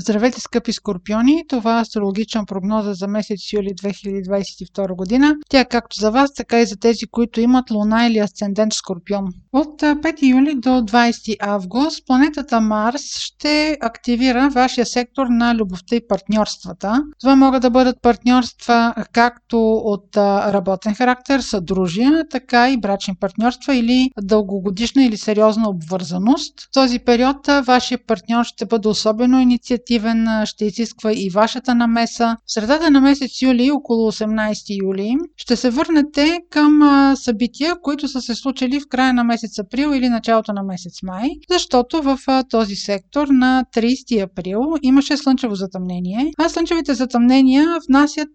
Здравейте, скъпи скорпиони! Това е астрологична прогноза за месец юли 2022 година. Тя е както за вас, така и за тези, които имат луна или асцендент скорпион. От 5 юли до 20 август планетата Марс ще активира вашия сектор на любовта и партньорствата. Това могат да бъдат партньорства както от работен характер, съдружия, така и брачни партньорства или дългогодишна или сериозна обвързаност. В този период вашия партньор ще бъде особено инициативен ще изисква и вашата намеса. В средата на месец юли, около 18 юли, ще се върнете към събития, които са се случили в края на месец април или началото на месец май, защото в този сектор на 30 април имаше слънчево затъмнение, а слънчевите затъмнения внасят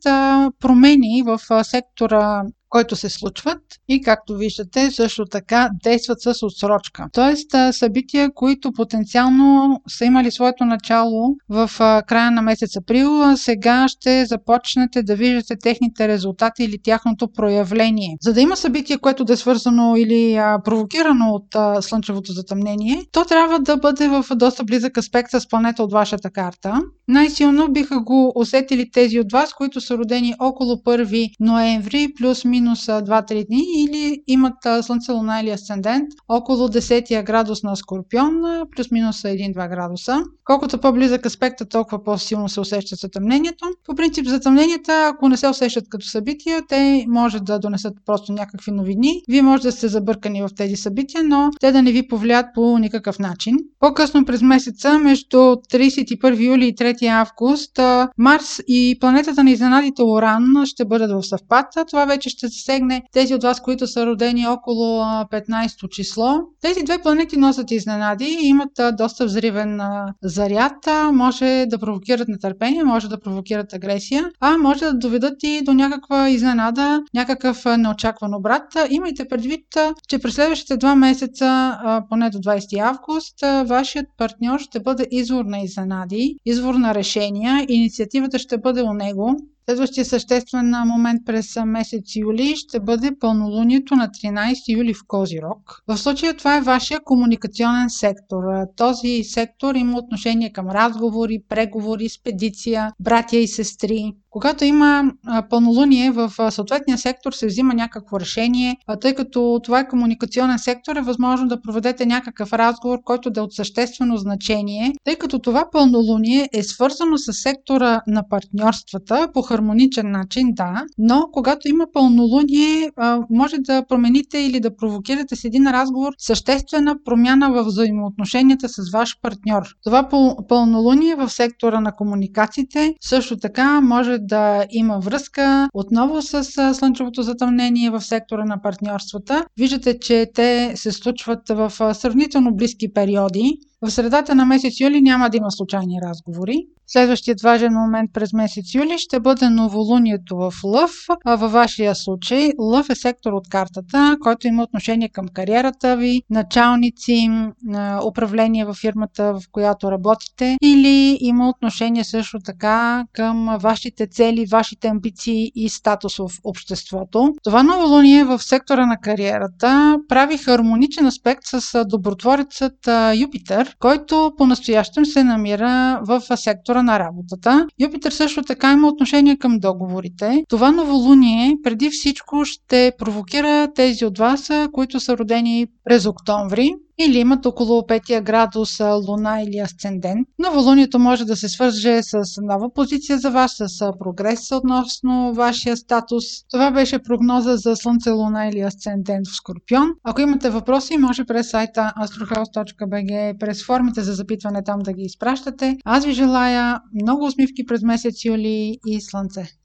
промени в сектора който се случват и както виждате също така действат с отсрочка. Тоест събития, които потенциално са имали своето начало в края на месец април, сега ще започнете да виждате техните резултати или тяхното проявление. За да има събитие, което да е свързано или провокирано от слънчевото затъмнение, то трябва да бъде в доста близък аспект с планета от вашата карта. Най-силно биха го усетили тези от вас, които са родени около 1 ноември плюс-минус минус 2-3 дни или имат Слънце, Луна или Асцендент около 10 градус на Скорпион, плюс-минус 1-2 градуса. Колкото по-близък аспекта, толкова по-силно се усеща затъмнението. По принцип, затъмненията, ако не се усещат като събития, те може да донесат просто някакви новини. Вие може да сте забъркани в тези събития, но те да не ви повлият по никакъв начин. По-късно през месеца, между 31 юли и 3 август, Марс и планетата на изненадите Оран ще бъдат в съвпад. Това вече ще засегне тези от вас, които са родени около 15 число. Тези две планети носят изненади и имат доста взривен заряд. Може да провокират нетърпение, може да провокират агресия, а може да доведат и до някаква изненада, някакъв неочакван обрат. Имайте предвид, че през следващите два месеца, поне до 20 август, вашият партньор ще бъде извор на изненади, извор на решения, инициативата ще бъде у него. Следващия съществен момент през месец юли ще бъде пълнолунието на 13 юли в Козирог. В случая това е вашия комуникационен сектор. Този сектор има отношение към разговори, преговори, спедиция, братя и сестри. Когато има пълнолуние в съответния сектор се взима някакво решение, тъй като това е комуникационен сектор, е възможно да проведете някакъв разговор, който да е от съществено значение, тъй като това пълнолуние е свързано с сектора на партньорствата по хармоничен начин, да, но когато има пълнолуние, може да промените или да провокирате с един разговор съществена промяна в взаимоотношенията с ваш партньор. Това пълнолуние в сектора на комуникациите също така може да има връзка отново с слънчевото затъмнение в сектора на партньорствата. Виждате, че те се случват в сравнително близки периоди. В средата на месец юли няма да има случайни разговори. Следващият важен момент през месец юли ще бъде новолунието в Лъв. А във вашия случай Лъв е сектор от картата, който има отношение към кариерата ви, началници, управление в фирмата, в която работите или има отношение също така към вашите цели, вашите амбиции и статус в обществото. Това новолуние в сектора на кариерата прави хармоничен аспект с добротворецът Юпитер, който по-настоящем се намира в сектора на работата. Юпитер също така има отношение към договорите. Това новолуние преди всичко ще провокира тези от вас, които са родени през октомври или имат около 5 градус луна или асцендент. Новолунието може да се свърже с нова позиция за вас, с прогрес относно вашия статус. Това беше прогноза за Слънце, Луна или асцендент в Скорпион. Ако имате въпроси, може през сайта astrohouse.bg, през формите за запитване там да ги изпращате. Аз ви желая много усмивки през месец юли и Слънце.